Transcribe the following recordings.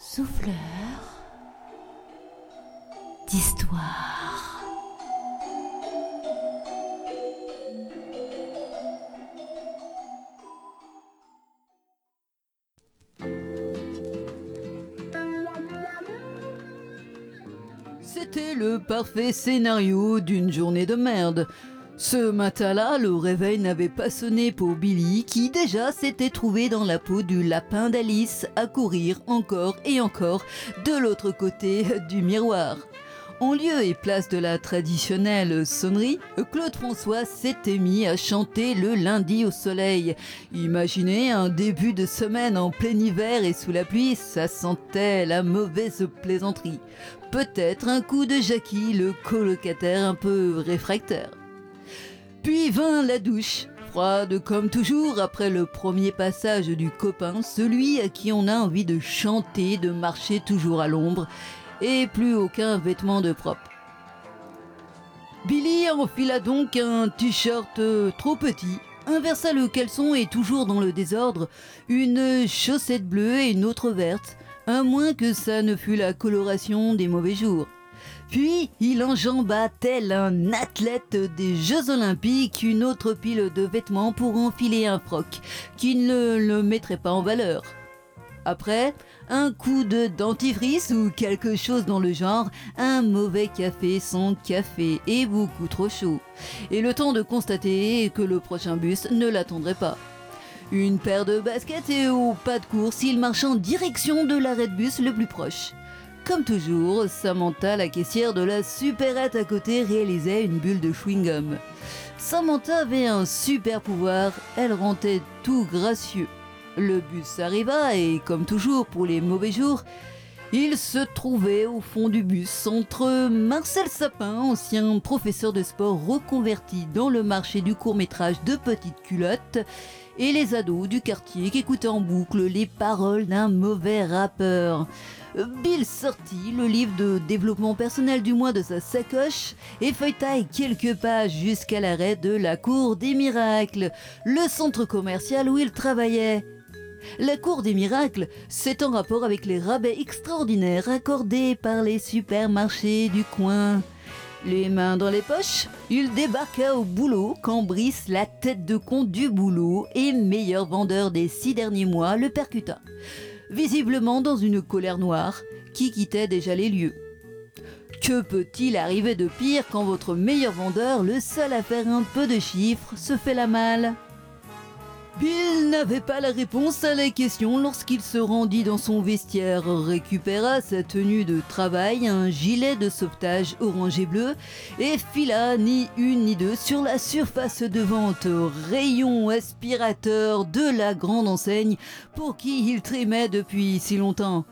souffleur d'histoire. C'était le parfait scénario d'une journée de merde. Ce matin-là, le réveil n'avait pas sonné pour Billy, qui déjà s'était trouvé dans la peau du lapin d'Alice à courir encore et encore de l'autre côté du miroir. En lieu et place de la traditionnelle sonnerie, Claude François s'était mis à chanter le lundi au soleil. Imaginez un début de semaine en plein hiver et sous la pluie, ça sentait la mauvaise plaisanterie. Peut-être un coup de Jackie, le colocataire un peu réfractaire. Puis vint la douche, froide comme toujours après le premier passage du copain, celui à qui on a envie de chanter, de marcher toujours à l'ombre, et plus aucun vêtement de propre. Billy enfila donc un t-shirt euh, trop petit, inversa le caleçon et toujours dans le désordre, une chaussette bleue et une autre verte, à moins que ça ne fût la coloration des mauvais jours. Puis il enjamba tel un athlète des Jeux Olympiques une autre pile de vêtements pour enfiler un froc qui ne le mettrait pas en valeur. Après, un coup de dentifrice ou quelque chose dans le genre, un mauvais café sans café et beaucoup trop chaud. Et le temps de constater que le prochain bus ne l'attendrait pas. Une paire de baskets et au pas de course, il marche en direction de l'arrêt de bus le plus proche. Comme toujours, Samantha, la caissière de la supérette à côté, réalisait une bulle de chewing-gum. Samantha avait un super pouvoir, elle rendait tout gracieux. Le bus arriva et, comme toujours pour les mauvais jours, il se trouvait au fond du bus entre Marcel Sapin, ancien professeur de sport reconverti dans le marché du court-métrage de petites culottes, et les ados du quartier qui écoutaient en boucle les paroles d'un mauvais rappeur. Bill sortit le livre de développement personnel du mois de sa sacoche et feuilletaille quelques pages jusqu'à l'arrêt de la Cour des Miracles, le centre commercial où il travaillait. La Cour des Miracles, c'est en rapport avec les rabais extraordinaires accordés par les supermarchés du coin. Les mains dans les poches, il débarqua au boulot quand Brice, la tête de compte du boulot et meilleur vendeur des six derniers mois, le percuta, visiblement dans une colère noire qui quittait déjà les lieux. Que peut-il arriver de pire quand votre meilleur vendeur, le seul à faire un peu de chiffres, se fait la malle? Bill n'avait pas la réponse à la question lorsqu'il se rendit dans son vestiaire, récupéra sa tenue de travail, un gilet de sauvetage orange et bleu, et fila ni une ni deux sur la surface de vente, rayon aspirateur de la grande enseigne pour qui il trimait depuis si longtemps.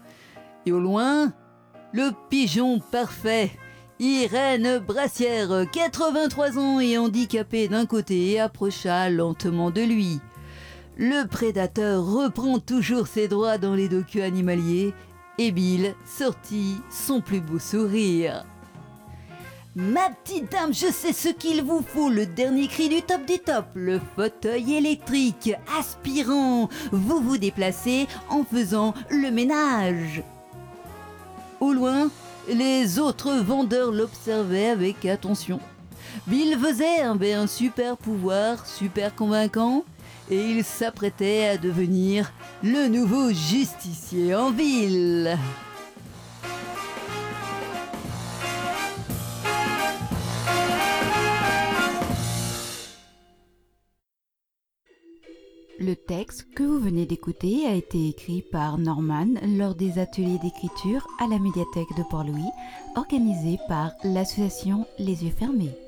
Et au loin, le pigeon parfait. Irène Brassière, 83 ans et handicapée d'un côté, approcha lentement de lui. Le prédateur reprend toujours ses droits dans les docus animaliers et Bill sortit son plus beau sourire. Ma petite dame, je sais ce qu'il vous faut, le dernier cri du top du top, le fauteuil électrique aspirant. Vous vous déplacez en faisant le ménage. Au loin, les autres vendeurs l'observaient avec attention. Bill faisait un, un super pouvoir, super convaincant, et il s'apprêtait à devenir le nouveau justicier en ville. Le texte que vous venez d'écouter a été écrit par Norman lors des ateliers d'écriture à la médiathèque de Port-Louis, organisés par l'association Les Yeux Fermés.